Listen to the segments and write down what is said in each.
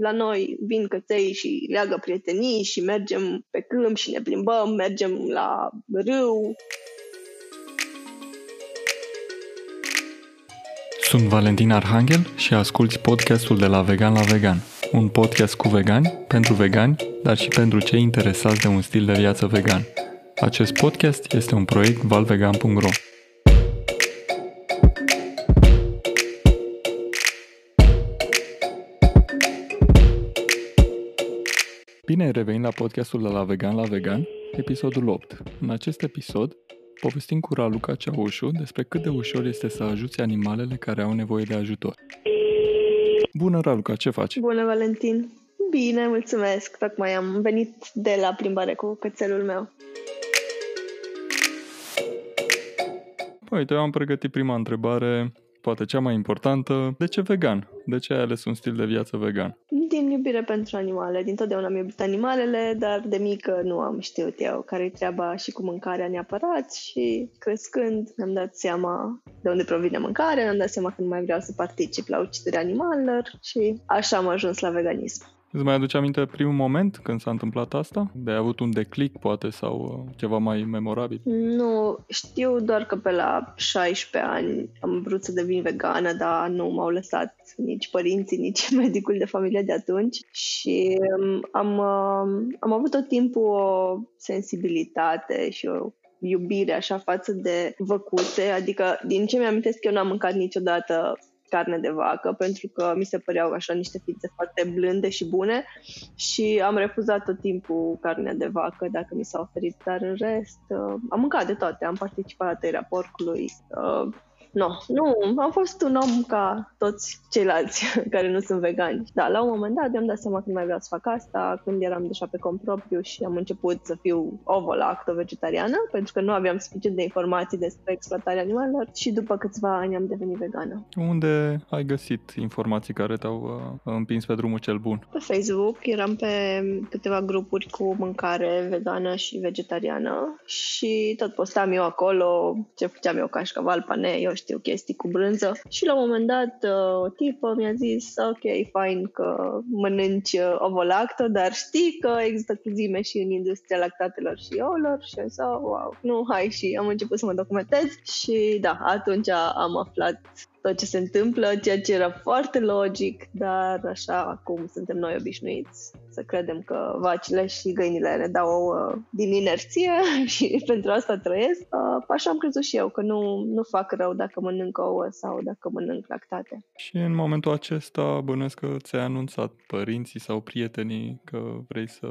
la noi vin căței și leagă prietenii și mergem pe câmp și ne plimbăm, mergem la râu. Sunt Valentin Arhangel și asculti podcastul de la Vegan la Vegan, un podcast cu vegani, pentru vegani, dar și pentru cei interesați de un stil de viață vegan. Acest podcast este un proiect valvegan.ro. Bine ai revenit la podcastul de la Vegan la Vegan, episodul 8. În acest episod povestim cu Raluca Ceaușu despre cât de ușor este să ajuți animalele care au nevoie de ajutor. Bună, Raluca, ce faci? Bună, Valentin! Bine, mulțumesc! Tocmai am venit de la plimbare cu cățelul meu. Păi, eu am pregătit prima întrebare, poate cea mai importantă. De ce vegan? De ce ai ales un stil de viață vegan? Din iubire pentru animale. Din totdeauna am iubit animalele, dar de mică nu am știut eu care e treaba și cu mâncarea neapărat și crescând mi-am dat seama de unde provine mâncarea, mi-am dat seama că nu mai vreau să particip la uciderea animalelor și așa am ajuns la veganism. Îți mai aduce aminte primul moment când s-a întâmplat asta? De ai avut un declic, poate, sau uh, ceva mai memorabil? Nu, știu doar că pe la 16 ani am vrut să devin vegană, dar nu m-au lăsat nici părinții, nici medicul de familie de atunci și um, am, um, am avut tot timpul o sensibilitate și o iubire așa față de văcuse, adică din ce mi-am eu n-am mâncat niciodată carne de vacă, pentru că mi se păreau așa niște fițe foarte blânde și bune și am refuzat tot timpul carnea de vacă dacă mi s-a oferit, dar în rest uh, am mâncat de toate, am participat la tăierea porcului, uh, No, nu, am fost un om ca toți ceilalți care nu sunt vegani. Da, la un moment dat mi-am dat seama că nu mai vreau să fac asta, când eram deja pe cont propriu și am început să fiu ovo-lacto-vegetariană, pentru că nu aveam suficient de informații despre exploatarea animalelor și după câțiva ani am devenit vegană. Unde ai găsit informații care te-au uh, împins pe drumul cel bun? Pe Facebook, eram pe câteva grupuri cu mâncare vegană și vegetariană și tot postam eu acolo ce făceam eu cașcaval, pane, eu știu, chestii cu brânză. Și la un moment dat uh, o tipă mi-a zis, ok, fine că mănânci uh, ovolacto, dar știi că există cruzime și în industria lactatelor și ouălor și am zis, oh, wow, nu, hai și am început să mă documentez și da, atunci am aflat tot ce se întâmplă, ceea ce era foarte logic, dar așa cum suntem noi obișnuiți să credem că vacile și găinile ne dau ouă din inerție și pentru asta trăiesc. Uh, așa am crezut și eu, că nu, nu fac rău dacă mănânc ouă sau dacă mănânc lactate. Și în momentul acesta bănuiesc că ți-ai anunțat părinții sau prietenii că vrei să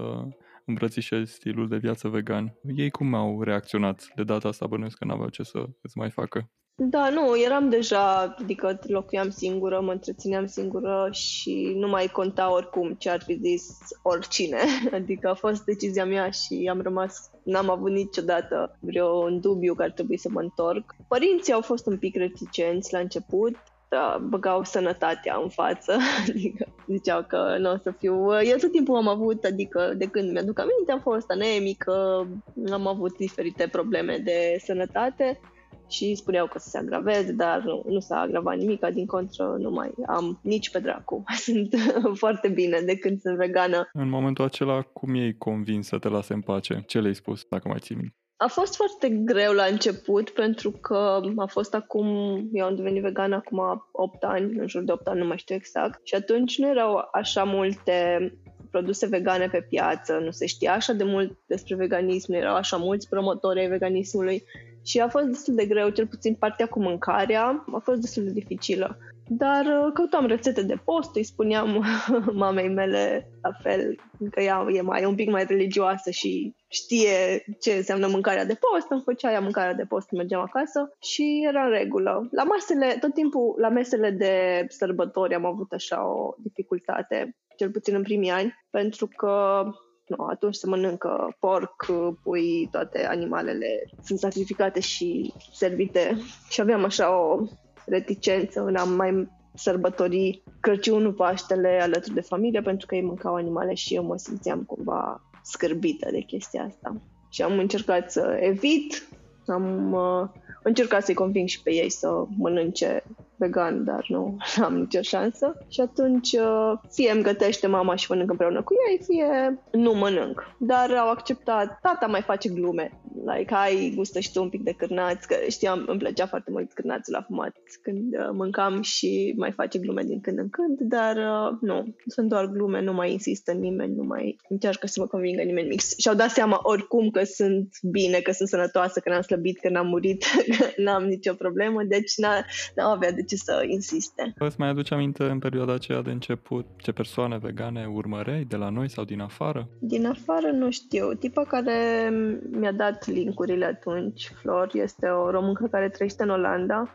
îmbrățișezi stilul de viață vegan. Ei cum au reacționat? De data asta bănuiesc că n-aveau ce să îți mai facă. Da, nu, eram deja, adică locuiam singură, mă întrețineam singură și nu mai conta oricum ce ar fi zis oricine. Adică a fost decizia mea și am rămas, n-am avut niciodată vreo dubiu că ar trebui să mă întorc. Părinții au fost un pic reticenți la început, da, băgau sănătatea în față, adică ziceau că nu o să fiu... Eu tot timpul am avut, adică de când mi-aduc aminte, am fost anemică, am avut diferite probleme de sănătate și spuneau că să se agraveze, dar nu, nu s-a agravat nimic, din contră nu mai am nici pe dracu. Sunt foarte bine de când sunt vegană. În momentul acela, cum ei convins să te lase în pace? Ce le-ai spus, dacă mai ții a fost foarte greu la început pentru că a fost acum, eu am devenit vegan acum 8 ani, în jur de 8 ani, nu mai știu exact, și atunci nu erau așa multe produse vegane pe piață, nu se știa așa de mult despre veganism, nu erau așa mulți promotori ai veganismului și a fost destul de greu, cel puțin partea cu mâncarea a fost destul de dificilă. Dar uh, căutam rețete de post, îi spuneam mamei mele la fel, că ea e mai un pic mai religioasă și știe ce înseamnă mâncarea de post, îmi făcea ea mâncarea de post, mergeam acasă și era în regulă. La masele, tot timpul, la mesele de sărbători am avut așa o dificultate, cel puțin în primii ani, pentru că nu, atunci se mănâncă porc, pui, toate animalele sunt sacrificate și servite și aveam așa o reticență în a mai sărbători Crăciunul, Paștele alături de familie pentru că ei mâncau animale și eu mă simțeam cumva scârbită de chestia asta. Și am încercat să evit, am uh, încercat să-i conving și pe ei să mănânce vegan, dar nu am nicio șansă. Și atunci uh, fie îmi gătește mama și mănânc împreună cu ei, fie nu mănânc. Dar au acceptat, tata mai face glume, like, hai, gustă și tu un pic de cârnați, că știam, îmi plăcea foarte mult cârnați la fumat când uh, mâncam și mai face glume din când în când, dar uh, nu, sunt doar glume, nu mai insistă nimeni, nu mai încearcă să mă convingă nimeni mix. Și-au dat seama oricum că sunt bine, că sunt sănătoasă, că n-am slăbit, că n-am murit, că n-am nicio problemă, deci n-a, n-au avea de ce să insiste. Îți mai aduce aminte în perioada aceea de început ce persoane vegane urmăreai de la noi sau din afară? Din afară nu știu. Tipa care mi-a dat linkurile atunci, Flor, este o româncă care trăiește în Olanda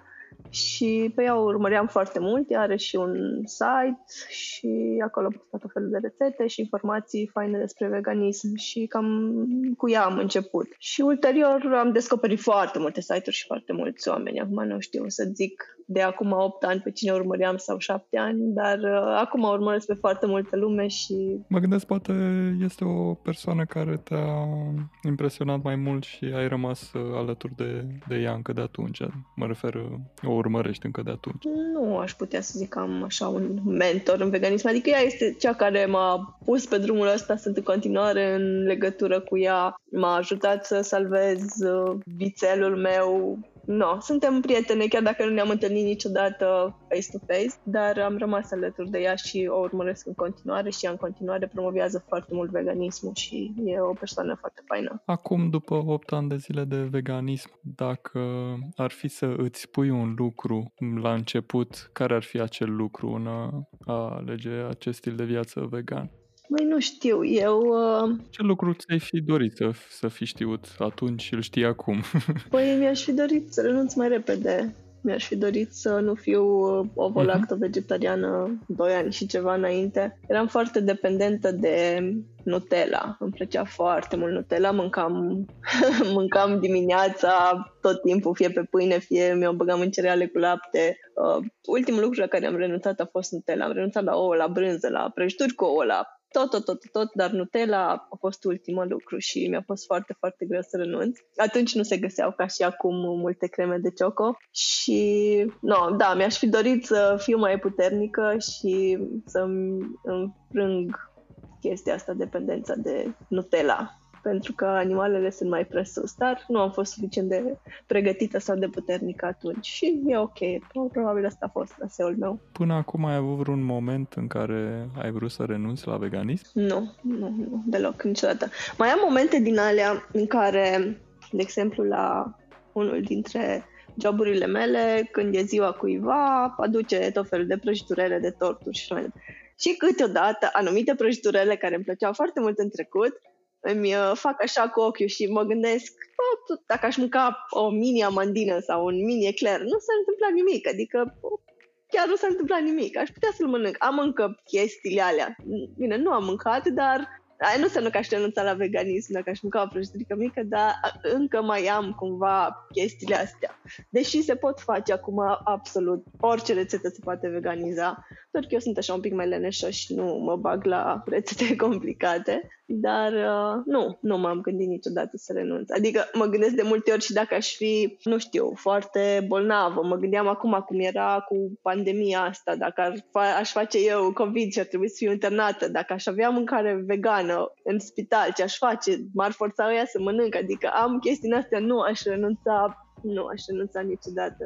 și pe ea o urmăream foarte mult, ea are și un site și acolo postat tot felul de rețete și informații faine despre veganism și cam cu ea am început. Și ulterior am descoperit foarte multe site-uri și foarte mulți oameni. Acum nu știu să zic de acum 8 ani pe cine urmăream sau 7 ani, dar uh, acum urmăresc pe foarte multă lume și... Mă gândesc poate este o persoană care te-a impresionat mai mult și ai rămas uh, alături de, de ea încă de atunci. Mă refer, uh, o urmărești încă de atunci. Nu aș putea să zic că am așa un mentor în veganism, adică ea este cea care m-a pus pe drumul ăsta, sunt în continuare în legătură cu ea, m-a ajutat să salvez uh, vițelul meu, no, suntem prietene, chiar dacă nu ne-am întâlnit niciodată face-to-face, dar am rămas alături de ea și o urmăresc în continuare și ea în continuare promovează foarte mult veganismul și e o persoană foarte faină. Acum, după 8 ani de zile de veganism, dacă ar fi să îți pui un lucru la început, care ar fi acel lucru în a alege acest stil de viață vegan? Mai nu știu, eu... Uh... Ce lucru ți-ai fi dorit să, să fi știut atunci și îl știi acum? păi mi-aș fi dorit să renunț mai repede. Mi-aș fi dorit să nu fiu uh, ovo-lacto-vegetariană uh-huh. 2 ani și ceva înainte. Eram foarte dependentă de Nutella. Îmi plăcea foarte mult Nutella. Mâncam, mâncam dimineața tot timpul, fie pe pâine, fie mi-o băgam în cereale cu lapte. Uh, ultimul lucru la care am renunțat a fost Nutella. Am renunțat la ouă, la brânză, la prăjituri cu ouă, la tot, tot, tot, tot, dar Nutella a fost ultimul lucru și mi-a fost foarte, foarte greu să renunț. Atunci nu se găseau ca și acum multe creme de cioco și, no, da, mi-aș fi dorit să fiu mai puternică și să-mi înfrâng chestia asta, dependența de Nutella pentru că animalele sunt mai presus, dar nu am fost suficient de pregătită sau de puternică atunci și e ok, probabil asta a fost aseul meu. Până acum ai avut vreun moment în care ai vrut să renunți la veganism? Nu, nu, nu, deloc, niciodată. Mai am momente din alea în care, de exemplu, la unul dintre joburile mele, când e ziua cuiva, aduce tot felul de prăjiturele, de torturi și mai Și câteodată, anumite prăjiturele care îmi plăceau foarte mult în trecut, îmi uh, fac așa cu ochiul și mă gândesc, oh, dacă aș mânca o mini amandină sau un mini eclair, nu s-ar întâmpla nimic, adică chiar nu s-ar întâmpla nimic, aș putea să-l mănânc. Am încă chestiile alea. Bine, nu am mâncat, dar Aia nu înseamnă că aș renunța la veganism dacă aș mânca o prăjiturică mică, dar încă mai am cumva chestiile astea. Deși se pot face acum absolut orice rețetă se poate veganiza, doar că eu sunt așa un pic mai leneșă și nu mă bag la rețete complicate, dar uh, nu, nu m-am gândit niciodată să renunț. Adică mă gândesc de multe ori și dacă aș fi, nu știu, foarte bolnavă, mă gândeam acum cum era cu pandemia asta, dacă ar fa- aș face eu COVID și ar trebui să fiu internată, dacă aș avea mâncare vegană în spital, ce aș face? M-ar forța ea să mănânc, adică am chestii astea, nu aș renunța nu aș renunța niciodată,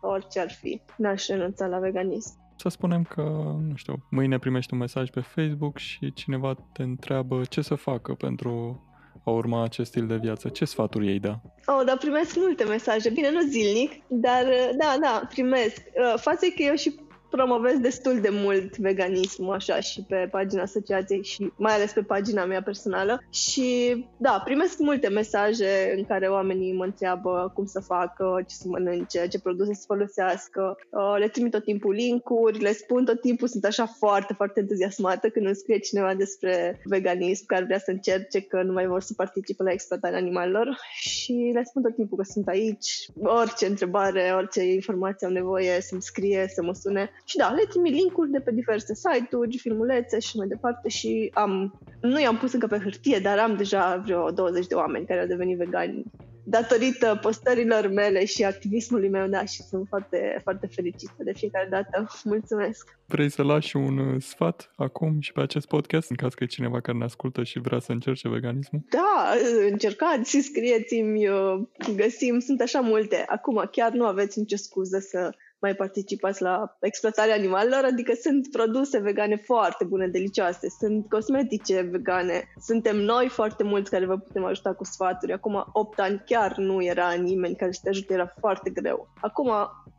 orice ar fi. N-aș renunța la veganism. Să spunem că, nu știu, mâine primești un mesaj pe Facebook și cineva te întreabă ce să facă pentru a urma acest stil de viață. Ce sfaturi ei da? Oh, dar primesc multe mesaje. Bine, nu zilnic, dar da, da, primesc. Uh, față că eu și promovez destul de mult veganismul așa și pe pagina asociației și mai ales pe pagina mea personală. Și da, primesc multe mesaje în care oamenii mă întreabă cum să facă, ce să mănânce, ce produse să folosească, uh, le trimit tot timpul linkuri, le spun tot timpul, sunt așa foarte, foarte entuziasmată când îmi scrie cineva despre veganism care vrea să încerce că nu mai vor să participe la exploatarea animalelor. Și le spun tot timpul că sunt aici, orice întrebare, orice informație au nevoie să-mi scrie, să mă sune și da, le trimit linkuri de pe diverse site-uri, filmulețe și mai departe și am, nu i-am pus încă pe hârtie, dar am deja vreo 20 de oameni care au devenit vegani datorită postărilor mele și activismului meu, da, și sunt foarte, foarte fericită de fiecare dată. Mulțumesc! Vrei să lași un uh, sfat acum și pe acest podcast, în caz că e cineva care ne ascultă și vrea să încerce veganismul? Da, încercați și scrieți-mi, uh, găsim, sunt așa multe. Acum chiar nu aveți nicio scuză să mai participați la exploatarea animalelor, adică sunt produse vegane foarte bune, delicioase, sunt cosmetice vegane, suntem noi foarte mulți care vă putem ajuta cu sfaturi. Acum 8 ani chiar nu era nimeni care să te ajute, era foarte greu. Acum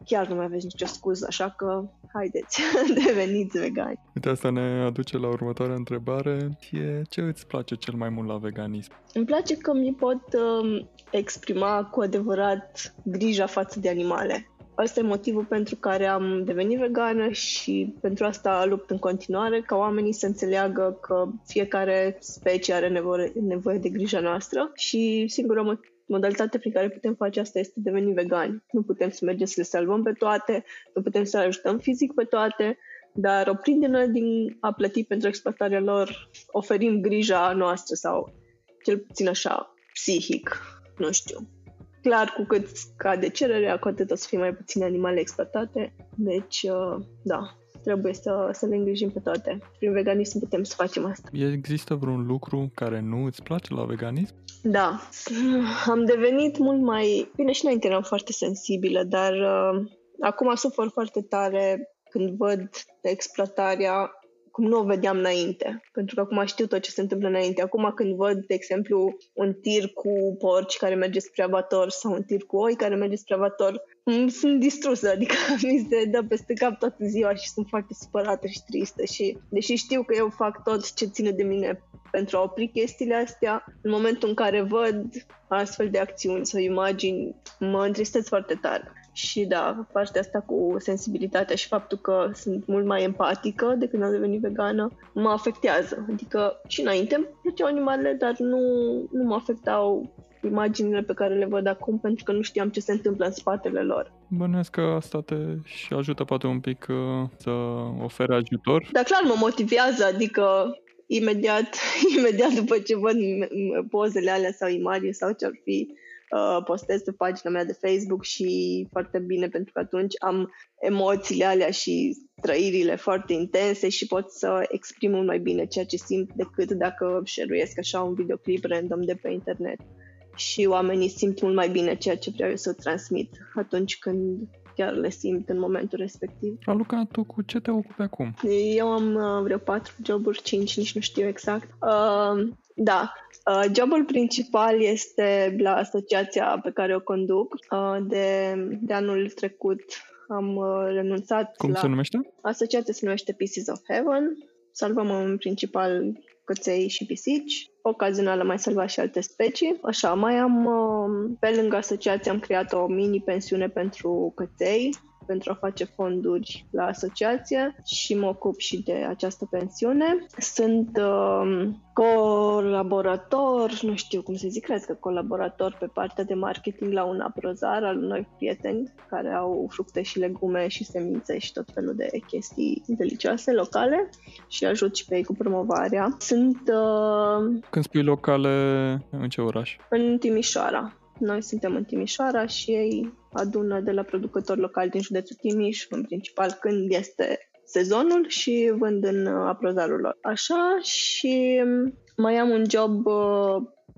chiar nu mai aveți nicio scuză, așa că haideți, deveniți vegani. Uite, asta ne aduce la următoarea întrebare. E ce îți place cel mai mult la veganism? Îmi place că mi pot um, exprima cu adevărat grija față de animale. Asta e motivul pentru care am devenit vegană și pentru asta lupt în continuare, ca oamenii să înțeleagă că fiecare specie are nevoie, nevoie de grija noastră. Și singura modalitate prin care putem face asta este deveni vegani. Nu putem să mergem să le salvăm pe toate, nu putem să le ajutăm fizic pe toate, dar oprindu-ne din a plăti pentru exploatarea lor, oferim grija noastră sau cel puțin așa, psihic, nu știu clar, cu cât scade cererea, cu atât o să fie mai puține animale exploatate. Deci, uh, da, trebuie să, să le îngrijim pe toate. Prin veganism putem să facem asta. Există vreun lucru care nu îți place la veganism? Da, am devenit mult mai... Bine, și înainte eram foarte sensibilă, dar uh, acum sufăr foarte tare când văd exploatarea cum nu o vedeam înainte, pentru că acum știu tot ce se întâmplă înainte. Acum când văd, de exemplu, un tir cu porci care merge spre abator sau un tir cu oi care merge spre abator, sunt distrusă, adică mi se dă peste cap toată ziua și sunt foarte supărată și tristă și deși știu că eu fac tot ce ține de mine pentru a opri chestiile astea, în momentul în care văd astfel de acțiuni sau imagini, mă întristez foarte tare. Și da, partea asta cu sensibilitatea și faptul că sunt mult mai empatică de când am devenit vegană mă afectează. Adică și înainte îmi plăceau animalele, dar nu, nu mă afectau imaginile pe care le văd acum pentru că nu știam ce se întâmplă în spatele lor. Bănuiesc că asta te și ajută poate un pic uh, să ofere ajutor. Da, clar mă motivează, adică imediat, imediat după ce văd pozele alea sau imagini sau ce ar fi, uh, postez pe pagina mea de Facebook și foarte bine pentru că atunci am emoțiile alea și trăirile foarte intense și pot să exprim mult mai bine ceea ce simt decât dacă șeruiesc așa un videoclip random de pe internet. Și oamenii simt mult mai bine ceea ce vreau eu să transmit atunci când chiar le simt în momentul respectiv. Raluca, tu cu ce te ocupi acum? Eu am uh, vreo patru joburi, cinci, nici nu știu exact. Uh, da, uh, jobul principal este la asociația pe care o conduc. Uh, de, de anul trecut am uh, renunțat Cum la... se numește? Asociația se numește Pieces of Heaven. Salvăm în principal căței și pisici. Ocazional am mai salvat și alte specii. Așa, mai am, uh, pe lângă asociație, am creat o mini-pensiune pentru căței pentru a face fonduri la asociație și mă ocup și de această pensiune. Sunt uh, colaborator, nu știu cum să zic, cred că colaborator pe partea de marketing la un aprozar al unor prieteni care au fructe și legume și semințe și tot felul de chestii delicioase locale și ajut și pe ei cu promovarea. Sunt... Uh, Când spui locale, în ce oraș? În Timișoara. Noi suntem în Timișoara și ei adună de la producători locali din județul Timiș, în principal când este sezonul și vând în uh, aprozarul lor. Așa și mai am un job uh,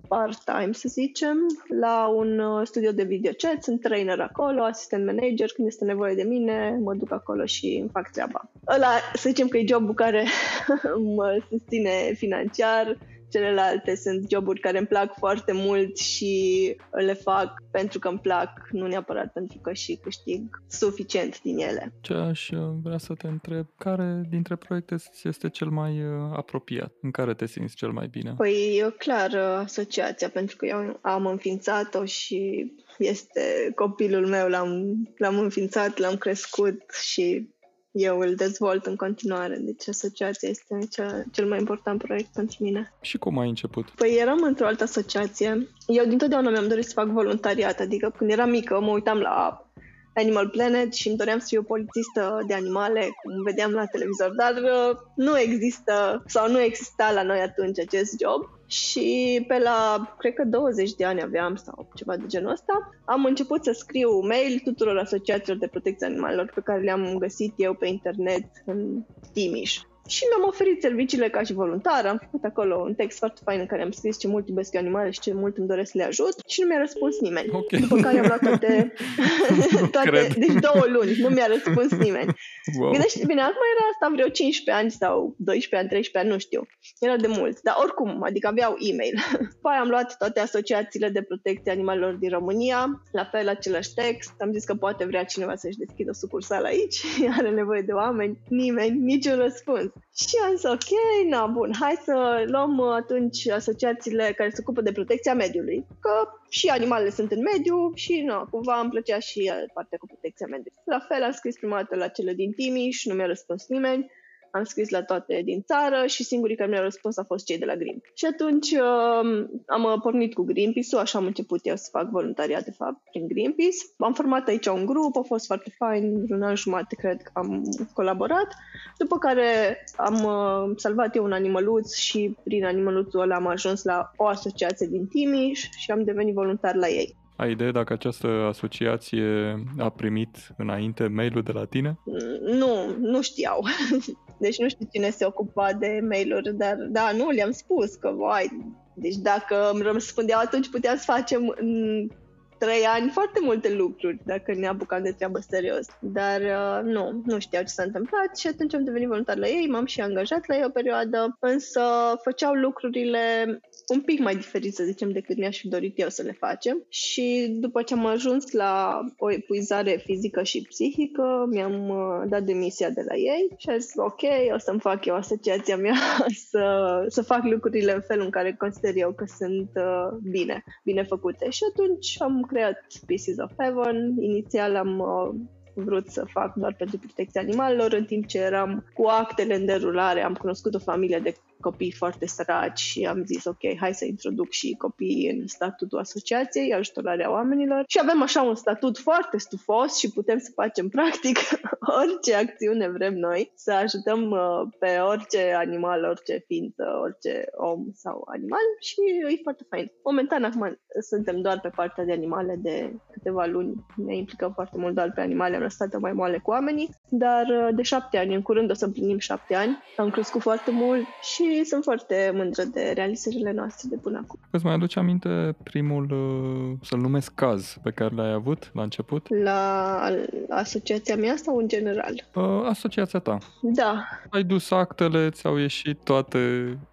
part-time, să zicem, la un uh, studio de video chat, sunt trainer acolo, asistent manager, când este nevoie de mine, mă duc acolo și îmi fac treaba. Ăla, să zicem că e jobul care mă susține financiar, Celelalte sunt joburi care îmi plac foarte mult și le fac pentru că îmi plac, nu neapărat pentru că și câștig suficient din ele. Ce aș uh, vrea să te întreb, care dintre proiecte este cel mai uh, apropiat? În care te simți cel mai bine? Păi, eu clar, uh, asociația, pentru că eu am înființat-o și este copilul meu, l-am, l-am înființat, l-am crescut și eu îl dezvolt în continuare. Deci asociația este cea, cel mai important proiect pentru mine. Și cum ai început? Păi eram într-o altă asociație. Eu dintotdeauna mi-am dorit să fac voluntariat, adică când eram mică mă uitam la Animal Planet și îmi doream să fiu o polițistă de animale, cum vedeam la televizor, dar uh, nu există sau nu exista la noi atunci acest job. Și pe la, cred că 20 de ani aveam sau ceva de genul ăsta, am început să scriu mail tuturor asociațiilor de protecție animalelor pe care le-am găsit eu pe internet în Timiș și mi-am oferit serviciile ca și voluntar. Am făcut acolo un text foarte fain în care am scris ce mult iubesc animale și ce mult îmi doresc să le ajut și nu mi-a răspuns nimeni. Okay. După care am luat toate, toate deci două luni, nu mi-a răspuns nimeni. Wow. Gândește, bine, acum era asta vreo 15 ani sau 12 ani, 13 ani, nu știu. Era de mult, dar oricum, adică aveau e-mail. După aia am luat toate asociațiile de protecție animalelor din România, la fel același text. Am zis că poate vrea cineva să-și deschidă o sucursală aici, are nevoie de oameni, nimeni, niciun răspuns. Și am zis, ok, na, bun, hai să luăm uh, atunci asociațiile care se ocupă de protecția mediului, că și animalele sunt în mediu și, nu, cumva îmi plăcea și uh, partea cu protecția mediului. La fel am scris prima dată la cele din Timiș, nu mi-a răspuns nimeni, am scris la toate din țară și singurii care mi-au răspuns au fost cei de la Greenpeace. Și atunci uh, am pornit cu Greenpeace-ul, așa am început eu să fac voluntariat, de fapt, prin Greenpeace. Am format aici un grup, a fost foarte fain, un an jumate cred că am colaborat, după care am uh, salvat eu un animăluț și prin animăluțul ăla am ajuns la o asociație din Timiș și am devenit voluntar la ei. Ai idee dacă această asociație a primit înainte mail-ul de la tine? Nu, nu știau. Deci nu știu cine se ocupa de mail-uri, dar da, nu, le-am spus că, vai, deci dacă îmi răspundeau atunci puteam să facem în trei ani foarte multe lucruri dacă ne apucam de treabă serios. Dar uh, nu, nu știau ce s-a întâmplat și atunci am devenit voluntar la ei, m-am și angajat la ei o perioadă, însă făceau lucrurile un pic mai diferit, să zicem, decât mi-aș fi dorit eu să le facem. Și după ce am ajuns la o epuizare fizică și psihică, mi-am uh, dat demisia de la ei și am zis, ok, o să-mi fac eu asociația mea să, să fac lucrurile în felul în care consider eu că sunt uh, bine, bine făcute. Și atunci am creat Pieces of Heaven. Inițial am uh, vrut să fac doar pentru protecția animalelor, în timp ce eram cu actele în derulare, am cunoscut o familie de copii foarte săraci și am zis, ok, hai să introduc și copiii în statutul asociației, ajutorarea oamenilor. Și avem așa un statut foarte stufos și putem să facem practic orice acțiune vrem noi, să ajutăm uh, pe orice animal, orice ființă, orice om sau animal și e foarte fain. Momentan acum suntem doar pe partea de animale de câteva luni, ne implicăm foarte mult doar pe animale, am lăsat mai moale cu oamenii, dar uh, de șapte ani, în curând o să împlinim șapte ani, am crescut foarte mult și sunt foarte mândră de realizările noastre de până acum. Îți mai aduce aminte primul, uh, să-l numesc caz pe care l-ai avut la început? La asociația mea sau în general? Uh, asociația ta. Da. Ai dus actele, ți-au ieșit toate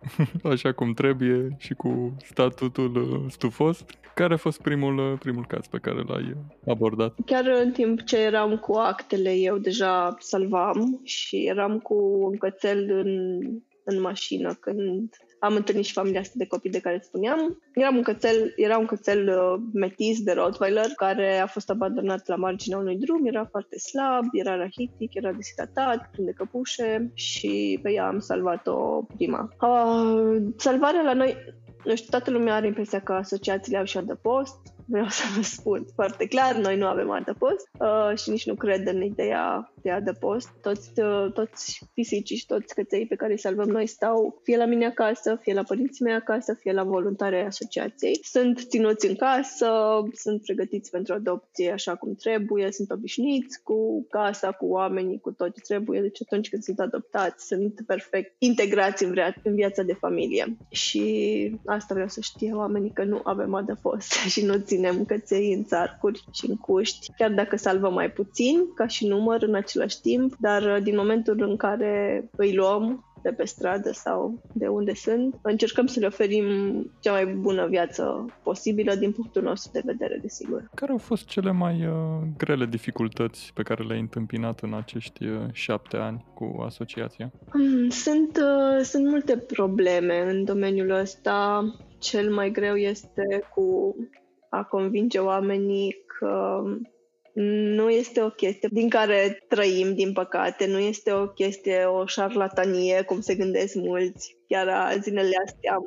așa cum trebuie și cu statutul uh, stufos. Care a fost primul, uh, primul caz pe care l-ai abordat? Chiar în timp ce eram cu actele, eu deja salvam și eram cu un cățel în în mașină când am întâlnit și familia asta de copii de care spuneam. Era un cățel, era un cățel uh, metis de Rottweiler care a fost abandonat la marginea unui drum, era foarte slab, era rahitic, era deshidratat, plin de căpușe și pe ea am salvat-o prima. Uh, salvarea la noi, nu știu, toată lumea are impresia că asociațiile au și adăpost, vreau să vă spun foarte clar, noi nu avem adăpost uh, și nici nu cred în ideea de adăpost. Toți, uh, toți fisicii și toți căței pe care îi salvăm noi stau fie la mine acasă, fie la părinții mei acasă, fie la voluntare asociației. Sunt ținuți în casă, sunt pregătiți pentru adopție așa cum trebuie, sunt obișnuiți cu casa, cu oamenii, cu tot ce trebuie. Deci atunci când sunt adoptați, sunt perfect integrați în, via- în viața de familie. Și asta vreau să știe oamenii că nu avem adăpost și nu țin ținem căței în țarcuri și în cuști, chiar dacă salvăm mai puțin ca și număr în același timp, dar uh, din momentul în care îi luăm de pe stradă sau de unde sunt, încercăm să le oferim cea mai bună viață posibilă din punctul nostru de vedere, desigur. Care au fost cele mai uh, grele dificultăți pe care le-ai întâmpinat în acești uh, șapte ani cu asociația? Hmm, sunt, uh, sunt multe probleme în domeniul ăsta. Cel mai greu este cu a convinge oamenii că nu este o chestie din care trăim, din păcate, nu este o chestie, o șarlatanie, cum se gândesc mulți. Chiar zilele astea am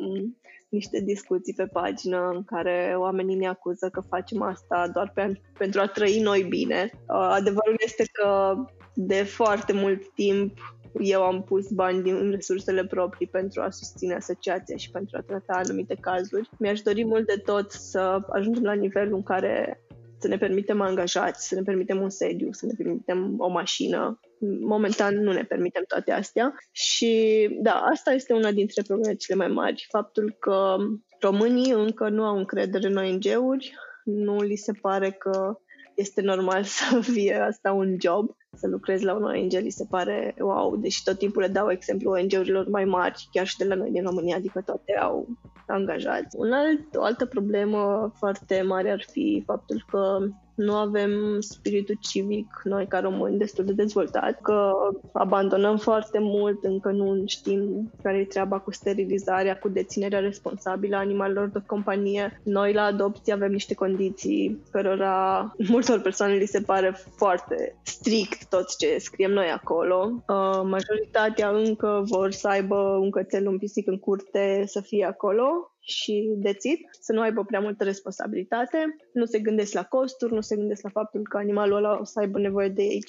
niște discuții pe pagină în care oamenii ne acuză că facem asta doar pe, pentru a trăi noi bine. Uh, adevărul este că de foarte mult timp eu am pus bani din resursele proprii pentru a susține asociația și pentru a trata anumite cazuri. Mi-aș dori mult de tot să ajungem la nivelul în care să ne permitem angajați, să ne permitem un sediu, să ne permitem o mașină. Momentan nu ne permitem toate astea și da, asta este una dintre problemele cele mai mari. Faptul că românii încă nu au încredere în ONG-uri, nu li se pare că este normal să fie asta un job să lucrezi la un ONG, li se pare wow, deși tot timpul le dau exemplu ONG-urilor mai mari, chiar și de la noi din România, adică toate au angajați. Un alt, o altă problemă foarte mare ar fi faptul că nu avem spiritul civic, noi ca români, destul de dezvoltat, că abandonăm foarte mult, încă nu știm care e treaba cu sterilizarea, cu deținerea responsabilă a animalelor de companie. Noi la adopție avem niște condiții cărora multor persoane li se pare foarte strict tot ce scriem noi acolo. Uh, majoritatea încă vor să aibă un cățel, un pisic în curte, să fie acolo și dețit, să nu aibă prea multă responsabilitate, nu se gândesc la costuri, nu se gândesc la faptul că animalul ăla o să aibă nevoie de ei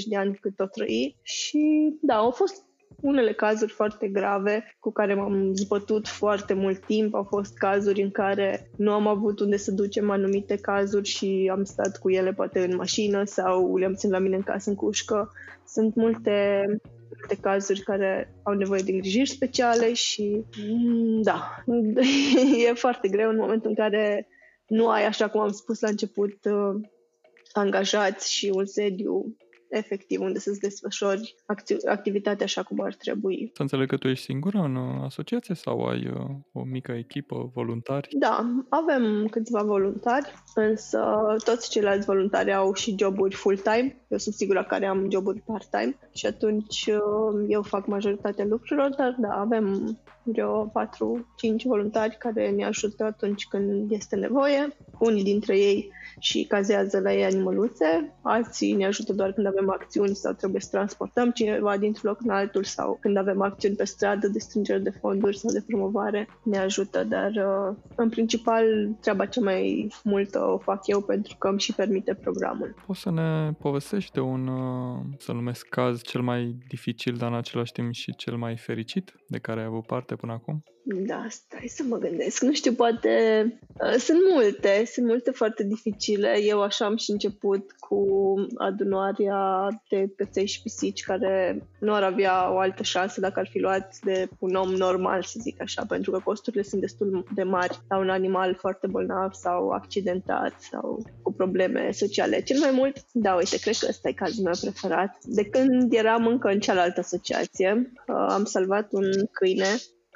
15-20 de ani cât o trăi și da, au fost unele cazuri foarte grave cu care m-am zbătut foarte mult timp. Au fost cazuri în care nu am avut unde să ducem anumite cazuri și am stat cu ele poate în mașină sau le-am ținut la mine în casă în cușcă. Sunt multe multe cazuri care au nevoie de îngrijiri speciale și mm, da, e foarte greu în momentul în care nu ai, așa cum am spus la început, uh, angajați și un sediu efectiv unde să-ți desfășori activitatea așa cum ar trebui. Să înțeleg că tu ești singură în uh, asociație sau ai uh, o mică echipă voluntari? Da, avem câțiva voluntari, însă toți ceilalți voluntari au și joburi full-time. Eu sunt sigura care am joburi part-time și atunci uh, eu fac majoritatea lucrurilor, dar da, avem vreo 4-5 voluntari care ne ajută atunci când este nevoie. Unii dintre ei și cazează la ei animăluțe, alții ne ajută doar când avem acțiuni sau trebuie să transportăm cineva dintr-un loc în altul sau când avem acțiuni pe stradă de strângere de fonduri sau de promovare, ne ajută, dar uh, în principal treaba cea mai multă o fac eu pentru că îmi și permite programul. Poți să ne povestești de un, uh, să numesc caz cel mai dificil, dar în același timp și cel mai fericit de care ai avut parte până acum? Da, stai să mă gândesc. Nu știu, poate... Uh, sunt multe, sunt multe foarte dificile. Eu așa am și început cu adunarea de căței și pisici care nu ar avea o altă șansă dacă ar fi luat de un om normal, să zic așa, pentru că costurile sunt destul de mari la un animal foarte bolnav sau accidentat sau cu probleme sociale. Cel mai mult, da, uite, cred că ăsta e cazul meu preferat. De când eram încă în cealaltă asociație, uh, am salvat un câine